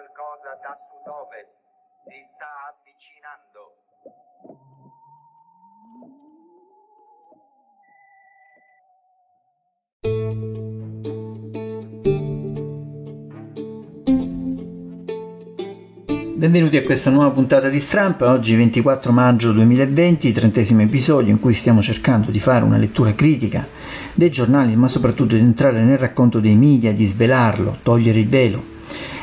qualcosa da sud-ovest. Si sta avvicinando. Benvenuti a questa nuova puntata di Strampa, oggi 24 maggio 2020, trentesimo episodio in cui stiamo cercando di fare una lettura critica dei giornali, ma soprattutto di entrare nel racconto dei media, di svelarlo, togliere il velo,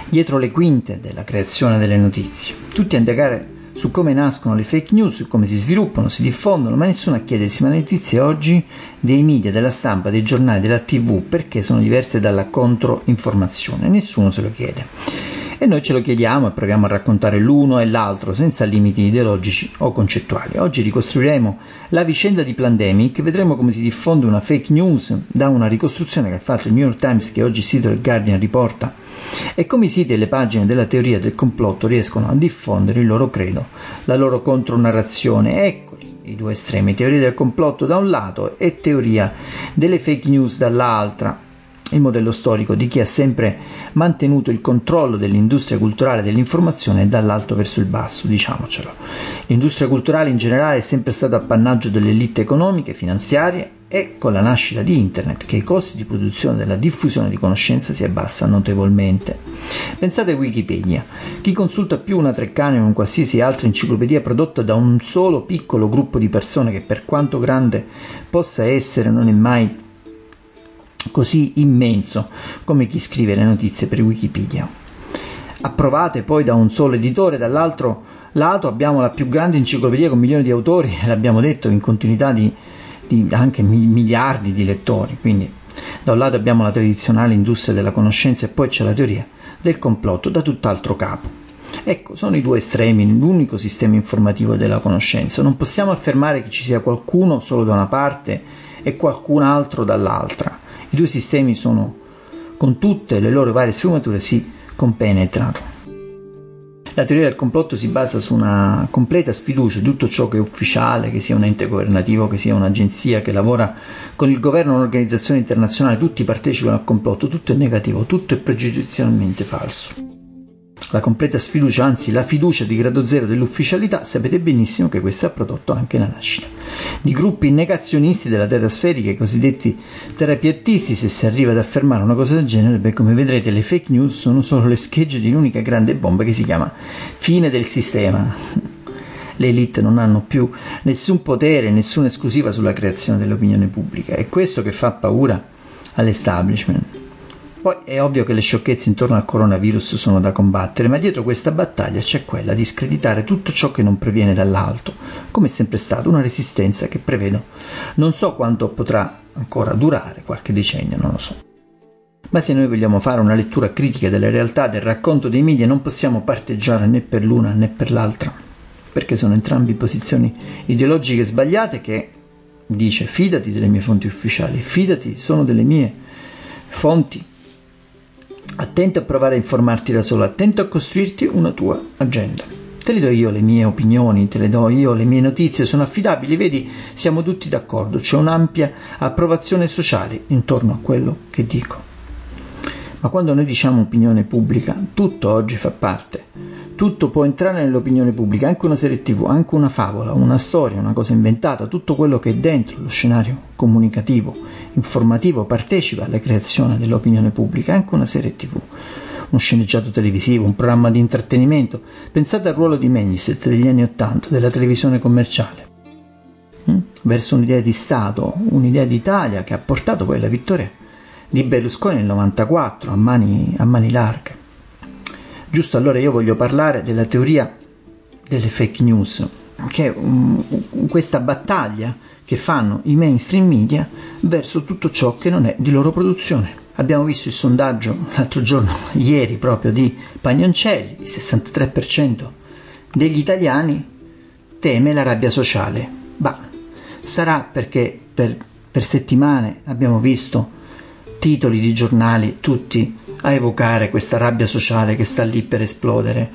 dietro le quinte della creazione delle notizie. Tutti a indagare su come nascono le fake news, su come si sviluppano, si diffondono, ma nessuno a chiedersi ma le notizie oggi dei media, della stampa, dei giornali, della tv, perché sono diverse dalla controinformazione? Nessuno se lo chiede e noi ce lo chiediamo e proviamo a raccontare l'uno e l'altro senza limiti ideologici o concettuali. Oggi ricostruiremo la vicenda di Plandemic, vedremo come si diffonde una fake news da una ricostruzione che ha fatto il New York Times che oggi il sito del Guardian riporta e come i siti e le pagine della teoria del complotto riescono a diffondere il loro credo, la loro contronarrazione. Eccoli i due estremi, teoria del complotto da un lato e teoria delle fake news dall'altra il modello storico di chi ha sempre mantenuto il controllo dell'industria culturale dell'informazione dall'alto verso il basso, diciamocelo. L'industria culturale in generale è sempre stata appannaggio delle elite economiche, finanziarie e con la nascita di Internet che i costi di produzione della diffusione di conoscenza si abbassano notevolmente. Pensate a Wikipedia. Chi consulta più una Treccani o un qualsiasi altra enciclopedia prodotta da un solo piccolo gruppo di persone che per quanto grande possa essere non è mai così immenso come chi scrive le notizie per Wikipedia. Approvate poi da un solo editore, dall'altro lato abbiamo la più grande enciclopedia con milioni di autori, l'abbiamo detto in continuità di, di anche miliardi di lettori, quindi da un lato abbiamo la tradizionale industria della conoscenza e poi c'è la teoria del complotto da tutt'altro capo. Ecco, sono i due estremi nell'unico sistema informativo della conoscenza. Non possiamo affermare che ci sia qualcuno solo da una parte e qualcun altro dall'altra. I due sistemi sono, con tutte le loro varie sfumature, si compenetrano. La teoria del complotto si basa su una completa sfiducia di tutto ciò che è ufficiale, che sia un ente governativo, che sia un'agenzia che lavora con il governo un'organizzazione internazionale, tutti partecipano al complotto, tutto è negativo, tutto è pregiudizialmente falso la completa sfiducia, anzi la fiducia di grado zero dell'ufficialità, sapete benissimo che questo ha prodotto anche la nascita di gruppi negazionisti della terra sferica, i cosiddetti terapiattisti. Se si arriva ad affermare una cosa del genere, beh, come vedrete, le fake news sono solo le schegge di un'unica grande bomba che si chiama fine del sistema. Le elite non hanno più nessun potere, nessuna esclusiva sulla creazione dell'opinione pubblica. È questo che fa paura all'establishment. Poi è ovvio che le sciocchezze intorno al coronavirus sono da combattere, ma dietro questa battaglia c'è quella di screditare tutto ciò che non proviene dall'alto, come è sempre stato, una resistenza che prevedo non so quanto potrà ancora durare, qualche decennio, non lo so. Ma se noi vogliamo fare una lettura critica delle realtà del racconto dei media non possiamo parteggiare né per l'una né per l'altra, perché sono entrambi posizioni ideologiche sbagliate che dice fidati delle mie fonti ufficiali, fidati, sono delle mie fonti Attento a provare a informarti da solo, attento a costruirti una tua agenda. Te le do io le mie opinioni, te le do io le mie notizie, sono affidabili, vedi, siamo tutti d'accordo, c'è un'ampia approvazione sociale intorno a quello che dico. Ma quando noi diciamo opinione pubblica, tutto oggi fa parte. Tutto può entrare nell'opinione pubblica, anche una serie tv, anche una favola, una storia, una cosa inventata, tutto quello che è dentro lo scenario comunicativo, informativo, partecipa alla creazione dell'opinione pubblica, anche una serie tv un sceneggiato televisivo, un programma di intrattenimento. Pensate al ruolo di Mediaset degli anni Ottanta, della televisione commerciale, mm? verso un'idea di Stato, un'idea d'Italia che ha portato poi alla vittoria di Berlusconi nel 94 a mani, a mani larghe. Giusto allora io voglio parlare della teoria delle fake news, che è um, questa battaglia che fanno i mainstream media verso tutto ciò che non è di loro produzione. Abbiamo visto il sondaggio l'altro giorno, ieri proprio, di Pagnoncelli, il 63% degli italiani teme la rabbia sociale. Bah, sarà perché per, per settimane abbiamo visto titoli di giornali tutti a evocare questa rabbia sociale che sta lì per esplodere.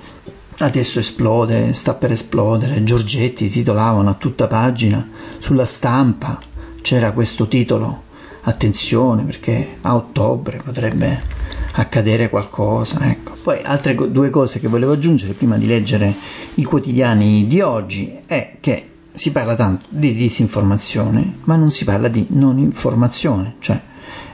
Adesso esplode, sta per esplodere. Giorgetti titolavano a tutta pagina sulla stampa c'era questo titolo. Attenzione perché a ottobre potrebbe accadere qualcosa. Ecco. Poi altre due cose che volevo aggiungere prima di leggere i quotidiani di oggi è che si parla tanto di disinformazione, ma non si parla di non informazione, cioè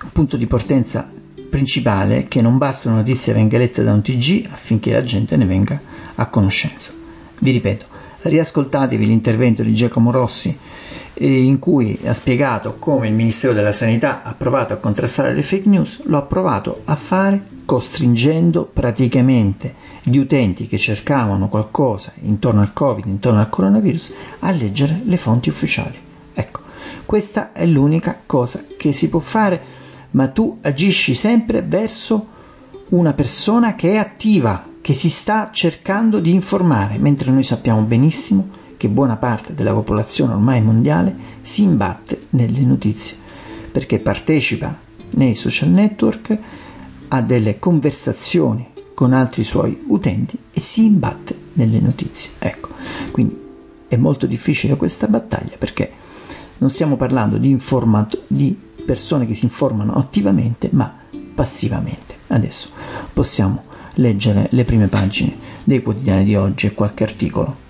un punto di partenza principale è che non basta una notizia venga letta da un TG affinché la gente ne venga a conoscenza. Vi ripeto, riascoltatevi l'intervento di Giacomo Rossi eh, in cui ha spiegato come il Ministero della Sanità ha provato a contrastare le fake news, lo ha provato a fare costringendo praticamente gli utenti che cercavano qualcosa intorno al Covid, intorno al coronavirus, a leggere le fonti ufficiali. Ecco, questa è l'unica cosa che si può fare, ma tu agisci sempre verso una persona che è attiva, che si sta cercando di informare, mentre noi sappiamo benissimo che buona parte della popolazione ormai mondiale si imbatte nelle notizie, perché partecipa nei social network a delle conversazioni con altri suoi utenti e si imbatte nelle notizie. Ecco, quindi è molto difficile questa battaglia perché non stiamo parlando di, informat- di persone che si informano attivamente ma passivamente. Adesso possiamo leggere le prime pagine dei quotidiani di oggi e qualche articolo.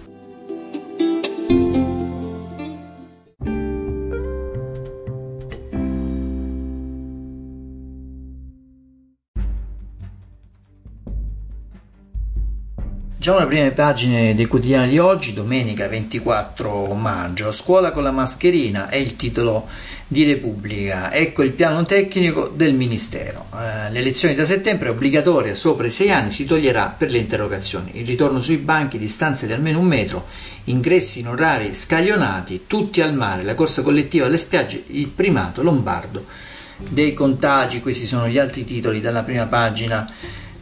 Leggiamo le prime pagine dei quotidiani di oggi, domenica 24 maggio. Scuola con la mascherina è il titolo di Repubblica. Ecco il piano tecnico del Ministero. Eh, le lezioni da settembre obbligatorie sopra i 6 anni si toglierà per le interrogazioni. Il ritorno sui banchi, distanze di almeno un metro, ingressi in orari scaglionati, tutti al mare, la corsa collettiva alle spiagge, il primato lombardo dei contagi. Questi sono gli altri titoli dalla prima pagina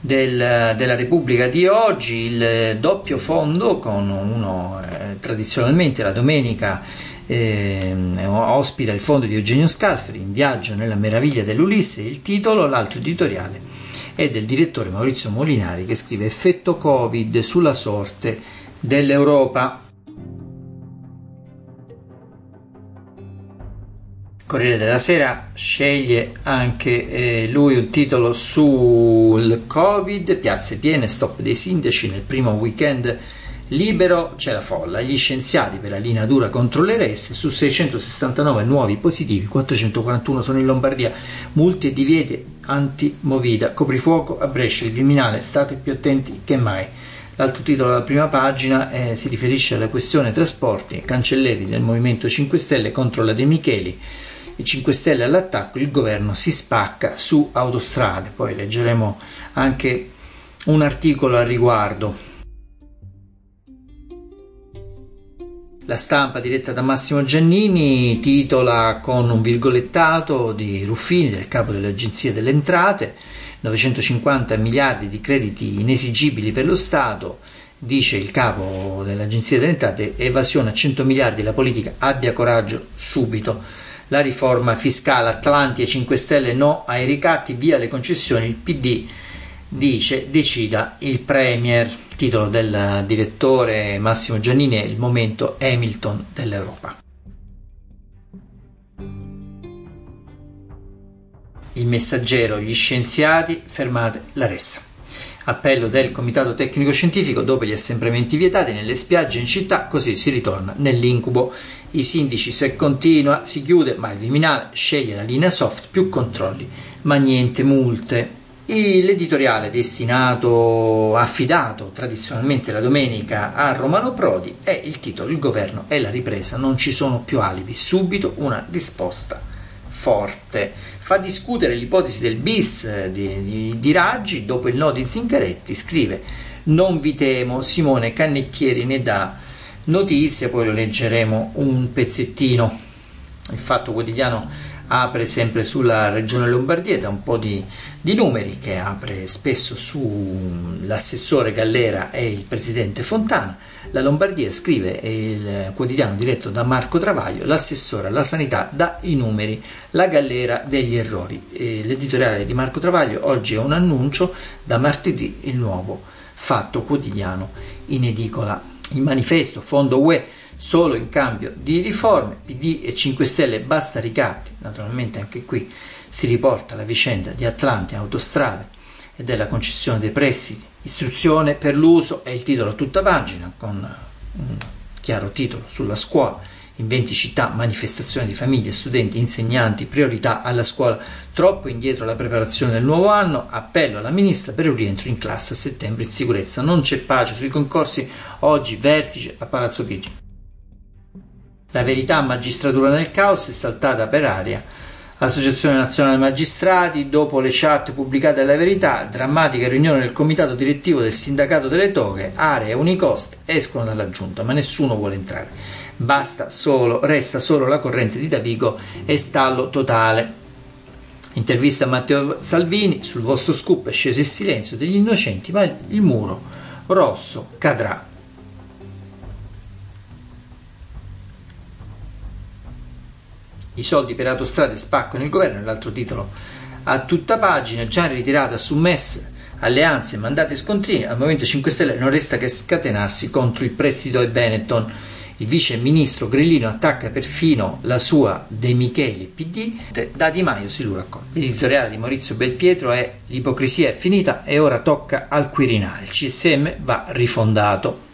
del, della Repubblica di oggi, il doppio fondo con uno eh, tradizionalmente la domenica eh, ospita il fondo di Eugenio Scalfari in viaggio nella meraviglia dell'Ulisse, il titolo, l'altro editoriale è del direttore Maurizio Molinari che scrive effetto Covid sulla sorte dell'Europa. Corriere della Sera sceglie anche eh, lui un titolo sul Covid, piazze piene, stop dei sindaci nel primo weekend libero c'è la folla, gli scienziati per la linea dura contro le reste, su 669 nuovi positivi, 441 sono in Lombardia, multe e divieti anti-movida, coprifuoco a Brescia, il Viminale, state più attenti che mai. L'altro titolo della prima pagina eh, si riferisce alla questione trasporti, cancelleri del Movimento 5 Stelle contro la De Micheli, i 5 Stelle all'attacco, il governo si spacca su autostrade. Poi leggeremo anche un articolo al riguardo. La stampa diretta da Massimo Giannini titola con un virgolettato di Ruffini, del capo dell'Agenzia delle Entrate, 950 miliardi di crediti inesigibili per lo Stato, dice il capo dell'Agenzia delle Entrate, evasione a 100 miliardi, la politica abbia coraggio subito la riforma fiscale, Atlanti e 5 Stelle no ai ricatti, via le concessioni, il PD dice decida il Premier, titolo del direttore Massimo Giannini il momento Hamilton dell'Europa. Il messaggero, gli scienziati, fermate la ressa. Appello del Comitato Tecnico Scientifico dopo gli assembramenti vietati nelle spiagge in città, così si ritorna nell'incubo i sindaci se continua si chiude, ma il Viminale sceglie la linea soft, più controlli, ma niente multe. L'editoriale destinato, affidato tradizionalmente la domenica a Romano Prodi è il titolo Il governo e la ripresa, non ci sono più alibi, subito una risposta forte. Fa discutere l'ipotesi del bis di, di, di Raggi dopo il no di Zingaretti, scrive non vi temo, Simone Cannecchieri ne dà notizia, poi lo leggeremo un pezzettino. Il Fatto Quotidiano apre sempre sulla regione Lombardia, da un po' di, di numeri che apre spesso sull'assessore Gallera e il presidente Fontana. La Lombardia scrive il quotidiano diretto da Marco Travaglio, l'assessore alla sanità dà i numeri, la Gallera degli errori. L'editoriale di Marco Travaglio oggi è un annuncio, da martedì il nuovo Fatto Quotidiano in edicola il manifesto Fondo UE solo in cambio di riforme, PD e 5 Stelle basta ricatti, naturalmente anche qui si riporta la vicenda di Atlanti Autostrade e della concessione dei prestiti. Istruzione per l'uso è il titolo a tutta pagina, con un chiaro titolo sulla scuola. In 20 città manifestazioni di famiglie, studenti, insegnanti, priorità alla scuola, troppo indietro la preparazione del nuovo anno, appello alla ministra per un rientro in classe a settembre in sicurezza. Non c'è pace sui concorsi, oggi vertice a Palazzo Chigi. La verità magistratura nel caos è saltata per aria L'Associazione Nazionale Magistrati, dopo le chat pubblicate alla verità, drammatica riunione del comitato direttivo del sindacato delle toghe, Area e Unicost escono dalla giunta, ma nessuno vuole entrare. Basta solo, resta solo la corrente di Davigo e stallo totale. Intervista a Matteo Salvini, sul vostro scoop è sceso il silenzio degli innocenti, ma il muro rosso cadrà I soldi per autostrade spaccano il governo, l'altro titolo a tutta pagina, già ritirata su MES, alleanze, mandate scontrini, al Movimento 5 Stelle non resta che scatenarsi contro il prestito e Benetton. Il vice ministro Grillino attacca perfino la sua De Micheli PD, da Di Maio si lo raccoglie. L'editoriale di Maurizio Belpietro è L'ipocrisia è finita e ora tocca al Quirinale. Il CSM va rifondato.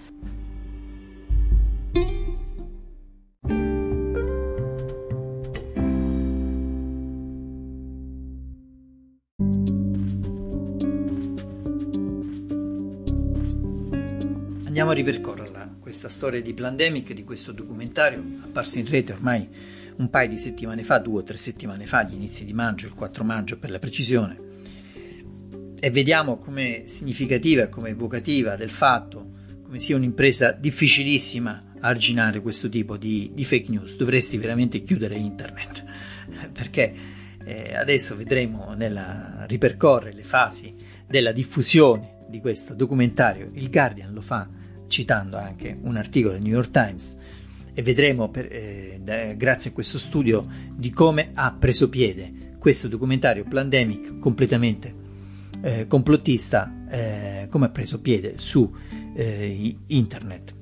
A ripercorrerla, questa storia di Plandemic, di questo documentario apparso in rete ormai un paio di settimane fa, due o tre settimane fa, agli inizi di maggio, il 4 maggio per la precisione, e vediamo come significativa come evocativa del fatto, come sia un'impresa difficilissima arginare questo tipo di, di fake news. Dovresti veramente chiudere internet, perché eh, adesso vedremo nella ripercorrere le fasi della diffusione di questo documentario. Il Guardian lo fa citando anche un articolo del New York Times e vedremo per, eh, da, grazie a questo studio di come ha preso piede questo documentario Plandemic completamente eh, complottista eh, come ha preso piede su eh, internet.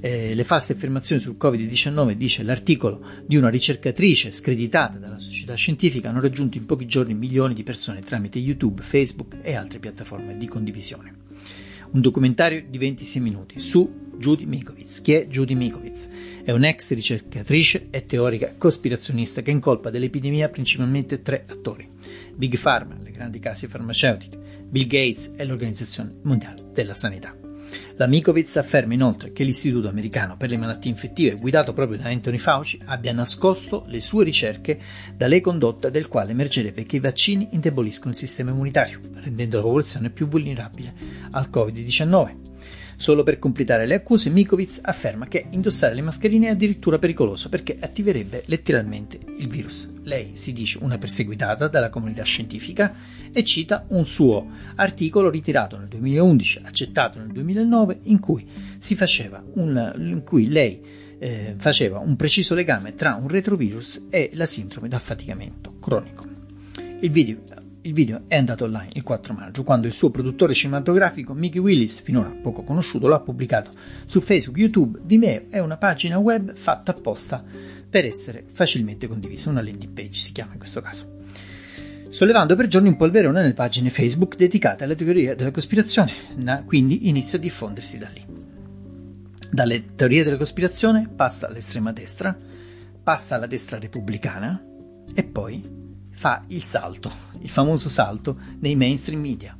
Eh, le false affermazioni sul Covid-19, dice l'articolo di una ricercatrice screditata dalla società scientifica, hanno raggiunto in pochi giorni milioni di persone tramite YouTube, Facebook e altre piattaforme di condivisione un documentario di 26 minuti su Judy Mikovits. Chi è Judy Mikovits? È un'ex ricercatrice e teorica cospirazionista che incolpa dell'epidemia principalmente tre attori: Big Pharma, le grandi case farmaceutiche, Bill Gates e l'Organizzazione Mondiale della Sanità. La Mikovits afferma inoltre che l'Istituto americano per le malattie infettive, guidato proprio da Anthony Fauci, abbia nascosto le sue ricerche da lei condotta del quale emergerebbe che i vaccini indeboliscono il sistema immunitario, rendendo la popolazione più vulnerabile al Covid-19. Solo per completare le accuse, Mikovits afferma che indossare le mascherine è addirittura pericoloso perché attiverebbe letteralmente il virus. Lei si dice una perseguitata dalla comunità scientifica e cita un suo articolo ritirato nel 2011, accettato nel 2009, in cui, un, in cui lei eh, faceva un preciso legame tra un retrovirus e la sindrome d'affaticamento cronico. Il video il video è andato online il 4 maggio, quando il suo produttore cinematografico Mickey Willis, finora poco conosciuto, l'ha pubblicato su Facebook, YouTube, Vimeo è una pagina web fatta apposta per essere facilmente condivisa, una landing page si chiama in questo caso. Sollevando per giorni un polverone nelle pagine Facebook dedicate alle teorie della cospirazione, quindi inizia a diffondersi da lì. Dalle teorie della cospirazione passa all'estrema destra, passa alla destra repubblicana e poi fa il salto, il famoso salto nei mainstream media.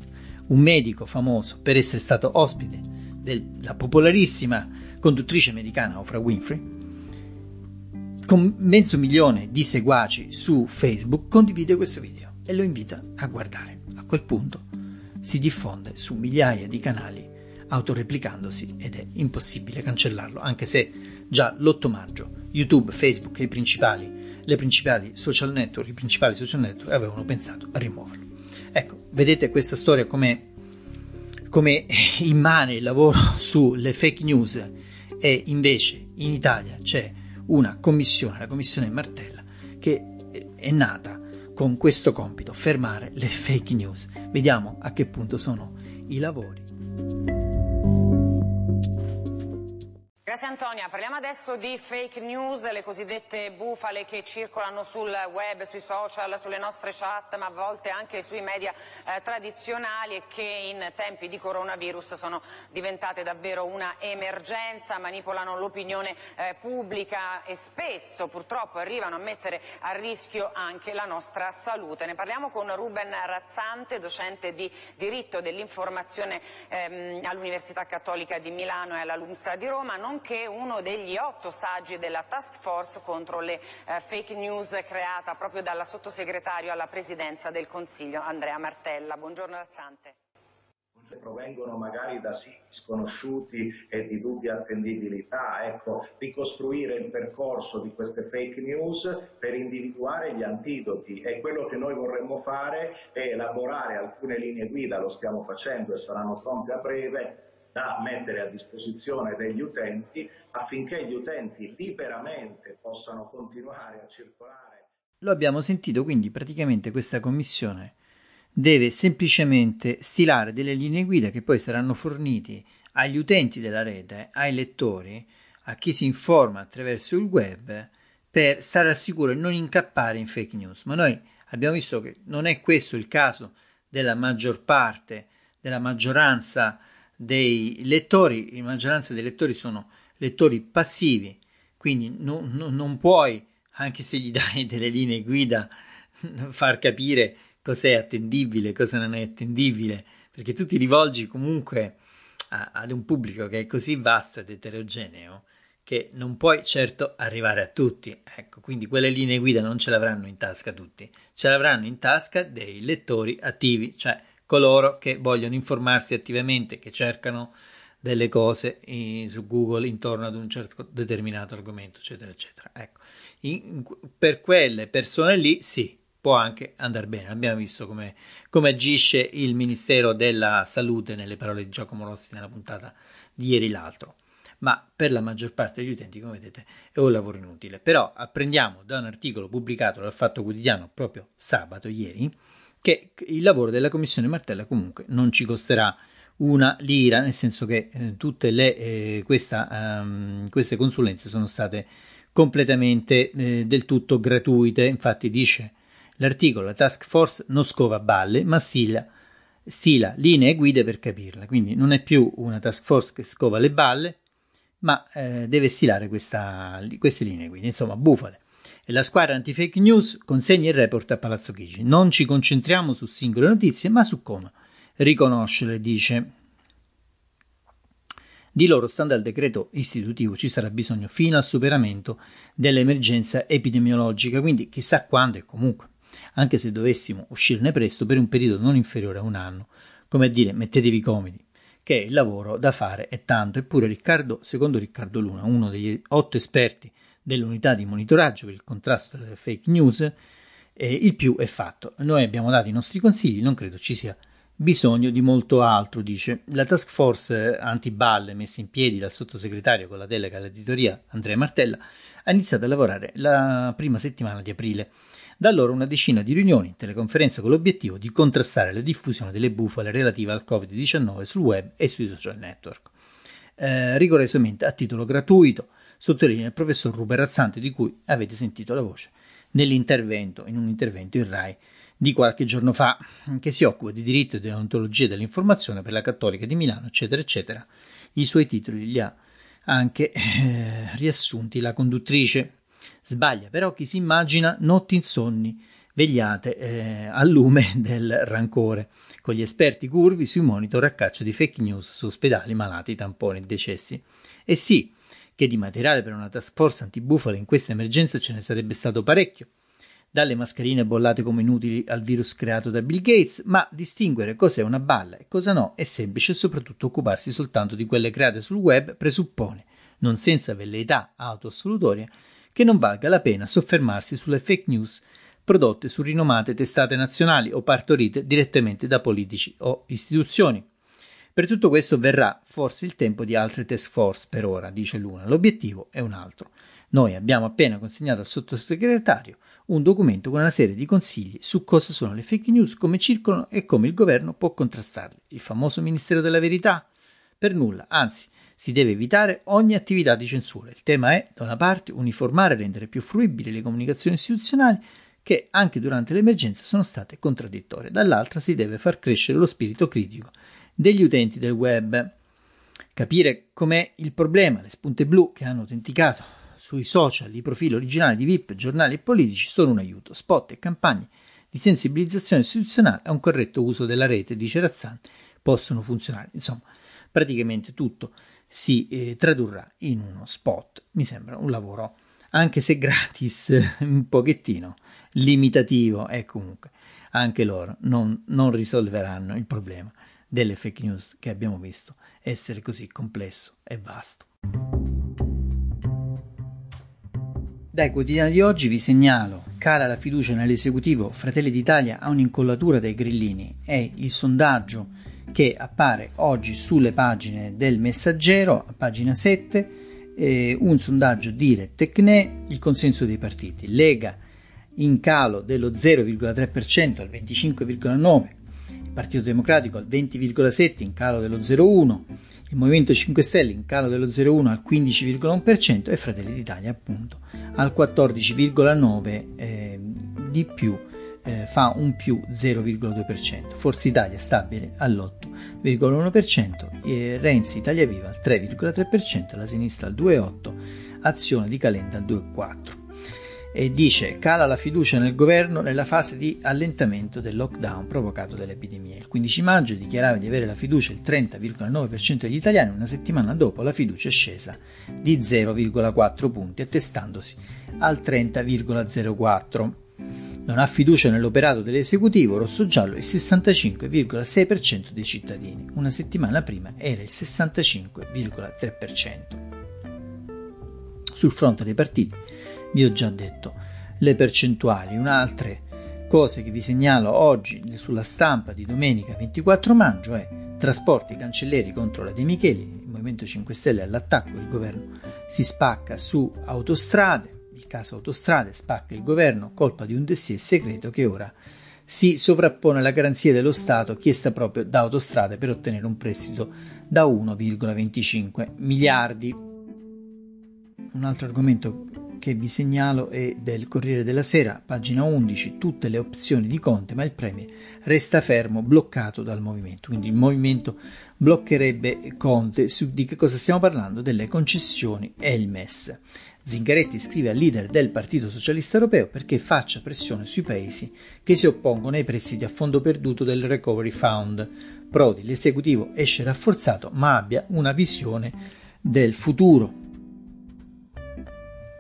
Un medico famoso per essere stato ospite della popolarissima conduttrice americana Oprah Winfrey, con mezzo milione di seguaci su Facebook, condivide questo video e lo invita a guardare. A quel punto si diffonde su migliaia di canali autoreplicandosi ed è impossibile cancellarlo, anche se già l'8 maggio YouTube, Facebook e i principali le principali social network, i principali social network avevano pensato a rimuoverlo. Ecco, vedete questa storia come, come immane il lavoro sulle fake news e invece in Italia c'è una commissione, la commissione Martella, che è nata con questo compito, fermare le fake news. Vediamo a che punto sono i lavori. Grazie Antonia. Parliamo adesso di fake news, le cosiddette bufale che circolano sul web, sui social, sulle nostre chat, ma a volte anche sui media eh, tradizionali e che in tempi di coronavirus sono diventate davvero una emergenza, manipolano l'opinione eh, pubblica e spesso purtroppo arrivano a mettere a rischio anche la nostra salute. Ne parliamo con Ruben Razzante, docente di diritto dell'informazione ehm, all'Università Cattolica di Milano e alla LUMSA di Roma. Nonché uno degli otto saggi della task force contro le eh, fake news creata proprio dalla sottosegretario alla presidenza del Consiglio Andrea Martella. Buongiorno Razzante provengono magari da siti sconosciuti e di dubbia attendibilità. Ecco, ricostruire il percorso di queste fake news per individuare gli antidoti e quello che noi vorremmo fare è elaborare alcune linee guida, lo stiamo facendo e saranno pronte a breve, da mettere a disposizione degli utenti affinché gli utenti liberamente possano continuare a circolare. Lo abbiamo sentito, quindi praticamente questa commissione deve semplicemente stilare delle linee guida che poi saranno forniti agli utenti della rete, ai lettori, a chi si informa attraverso il web per stare al sicuro e non incappare in fake news. Ma noi abbiamo visto che non è questo il caso della maggior parte, della maggioranza dei lettori, la maggioranza dei lettori sono lettori passivi, quindi non, non, non puoi, anche se gli dai delle linee guida, far capire cos'è attendibile, cosa non è attendibile, perché tu ti rivolgi comunque a, ad un pubblico che è così vasto ed eterogeneo che non puoi certo arrivare a tutti. Ecco, quindi quelle linee guida non ce l'avranno in tasca tutti, ce l'avranno in tasca dei lettori attivi, cioè coloro che vogliono informarsi attivamente, che cercano delle cose in, su Google intorno ad un certo determinato argomento, eccetera, eccetera. Ecco, in, per quelle persone lì sì, può anche andare bene. Abbiamo visto come, come, agisce il Ministero della Salute nelle parole di Giacomo Rossi nella puntata di ieri l'altro. Ma per la maggior parte degli utenti, come vedete, è un lavoro inutile. Però apprendiamo da un articolo pubblicato dal Fatto Quotidiano proprio sabato, ieri, che il lavoro della commissione Martella comunque non ci costerà una lira, nel senso che eh, tutte le, eh, questa, um, queste consulenze sono state completamente eh, del tutto gratuite. Infatti dice l'articolo, la task force non scova balle, ma stila, stila linee guide per capirla. Quindi non è più una task force che scova le balle, ma eh, deve stilare questa, queste linee guida, insomma, bufale la squadra anti-fake news consegna il report a Palazzo Chigi. Non ci concentriamo su singole notizie, ma su come. Riconoscerle, dice. Di loro sta dal decreto istitutivo ci sarà bisogno fino al superamento dell'emergenza epidemiologica, quindi chissà quando e comunque, anche se dovessimo uscirne presto per un periodo non inferiore a un anno, come a dire mettetevi comodi, che il lavoro da fare è tanto, eppure Riccardo, secondo Riccardo Luna, uno degli otto esperti dell'unità di monitoraggio per il contrasto delle fake news, eh, il più è fatto. Noi abbiamo dato i nostri consigli, non credo ci sia bisogno di molto altro, dice. La task force antiballe messa in piedi dal sottosegretario con la delega all'editoria Andrea Martella ha iniziato a lavorare la prima settimana di aprile. Da allora una decina di riunioni, teleconferenze con l'obiettivo di contrastare la diffusione delle bufale relative al Covid-19 sul web e sui social network. Eh, rigorosamente a titolo gratuito, sottolinea il professor Ruber Razzante di cui avete sentito la voce nell'intervento, in un intervento in RAI di qualche giorno fa, che si occupa di diritto e deontologia dell'informazione per la Cattolica di Milano, eccetera, eccetera. I suoi titoli li ha anche eh, riassunti la conduttrice. Sbaglia però chi si immagina notti insonni vegliate eh, al lume del rancore, con gli esperti curvi sui monitor a caccia di fake news su ospedali, malati, tamponi decessi. E sì, che di materiale per una task force antibufale in questa emergenza ce ne sarebbe stato parecchio, dalle mascherine bollate come inutili al virus creato da Bill Gates, ma distinguere cos'è una balla e cosa no è semplice e soprattutto occuparsi soltanto di quelle create sul web presuppone, non senza velleità autoassolutoria, che non valga la pena soffermarsi sulle fake news prodotte su rinomate testate nazionali o partorite direttamente da politici o istituzioni. Per tutto questo verrà forse il tempo di altre task force per ora, dice Luna. L'obiettivo è un altro. Noi abbiamo appena consegnato al sottosegretario un documento con una serie di consigli su cosa sono le fake news, come circolano e come il governo può contrastarle. Il famoso Ministero della Verità? Per nulla, anzi, Si deve evitare ogni attività di censura. Il tema è, da una parte, uniformare e rendere più fruibili le comunicazioni istituzionali, che anche durante l'emergenza sono state contraddittorie. Dall'altra si deve far crescere lo spirito critico degli utenti del web. Capire com'è il problema, le spunte blu che hanno autenticato sui social i profili originali di VIP, giornali e politici sono un aiuto. Spot e campagne di sensibilizzazione istituzionale a un corretto uso della rete, dice Razzan, possono funzionare. Insomma, praticamente tutto si eh, tradurrà in uno spot. Mi sembra un lavoro, anche se gratis, un pochettino limitativo, e comunque anche loro non, non risolveranno il problema delle fake news che abbiamo visto. Essere così complesso e vasto. Dai quotidiani di oggi vi segnalo cala la fiducia nell'esecutivo, Fratelli d'Italia ha un'incollatura dai grillini, è il sondaggio che appare oggi sulle pagine del Messaggero, a pagina 7, eh, un sondaggio dire Tecne, il consenso dei partiti, Lega in calo dello 0,3% al 25,9%, il Partito Democratico al 20,7% in calo dello 0,1%, il Movimento 5 Stelle in calo dello 0,1 al 15,1% e Fratelli d'Italia appunto al 14,9% eh, di più eh, fa un più 0,2%, Forza Italia stabile all'8,1%, e Renzi Italia Viva al 3,3%, la sinistra al 2,8%, Azione di Calenda al 2,4% e dice cala la fiducia nel governo nella fase di allentamento del lockdown provocato dall'epidemia. Il 15 maggio dichiarava di avere la fiducia il 30,9% degli italiani, una settimana dopo la fiducia è scesa di 0,4 punti, attestandosi al 30,04. Non ha fiducia nell'operato dell'esecutivo rosso-giallo il 65,6% dei cittadini, una settimana prima era il 65,3%. Sul fronte dei partiti vi ho già detto le percentuali. Un'altra cosa che vi segnalo oggi sulla stampa di domenica 24 maggio è trasporti cancelleri contro la De Micheli, il Movimento 5 Stelle all'attacco, il governo si spacca su autostrade, il caso autostrade spacca il governo, colpa di un dossier segreto che ora si sovrappone alla garanzia dello Stato chiesta proprio da autostrade per ottenere un prestito da 1,25 miliardi. Un altro argomento che vi segnalo è del Corriere della Sera, pagina 11, tutte le opzioni di Conte, ma il Premier resta fermo, bloccato dal movimento. Quindi il movimento bloccherebbe Conte. Su di che cosa stiamo parlando? Delle concessioni e il MES. Zingaretti scrive al leader del Partito Socialista Europeo perché faccia pressione sui paesi che si oppongono ai prestiti a fondo perduto del Recovery Fund. Prodi, l'esecutivo esce rafforzato ma abbia una visione del futuro.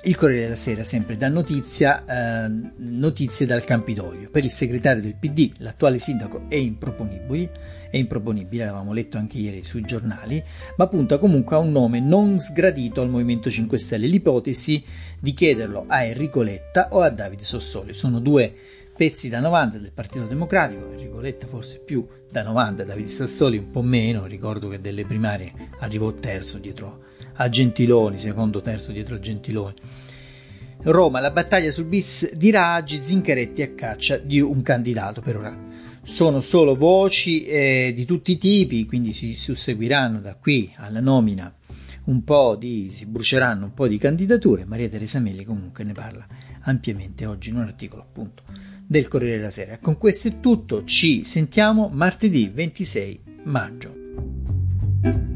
Il Corriere della Sera sempre dà notizia, eh, notizie dal Campidoglio. Per il segretario del PD, l'attuale sindaco è improponibile, è improponibile, l'avevamo letto anche ieri sui giornali, ma punta comunque a un nome non sgradito al Movimento 5 Stelle. L'ipotesi di chiederlo a Enrico Letta o a Davide Sossoli. Sono due pezzi da 90 del Partito Democratico, Enrico Letta forse più da 90, Davide Sassoli un po' meno, ricordo che delle primarie arrivò terzo dietro a Gentiloni, secondo terzo dietro a Gentiloni. Roma, la battaglia sul bis di Raggi, Zincaretti a caccia di un candidato per ora. Sono solo voci eh, di tutti i tipi, quindi si susseguiranno da qui alla nomina un po' di, si bruceranno un po' di candidature. Maria Teresa Meli comunque ne parla ampiamente oggi in un articolo appunto del Corriere della Sera. Con questo è tutto, ci sentiamo martedì 26 maggio.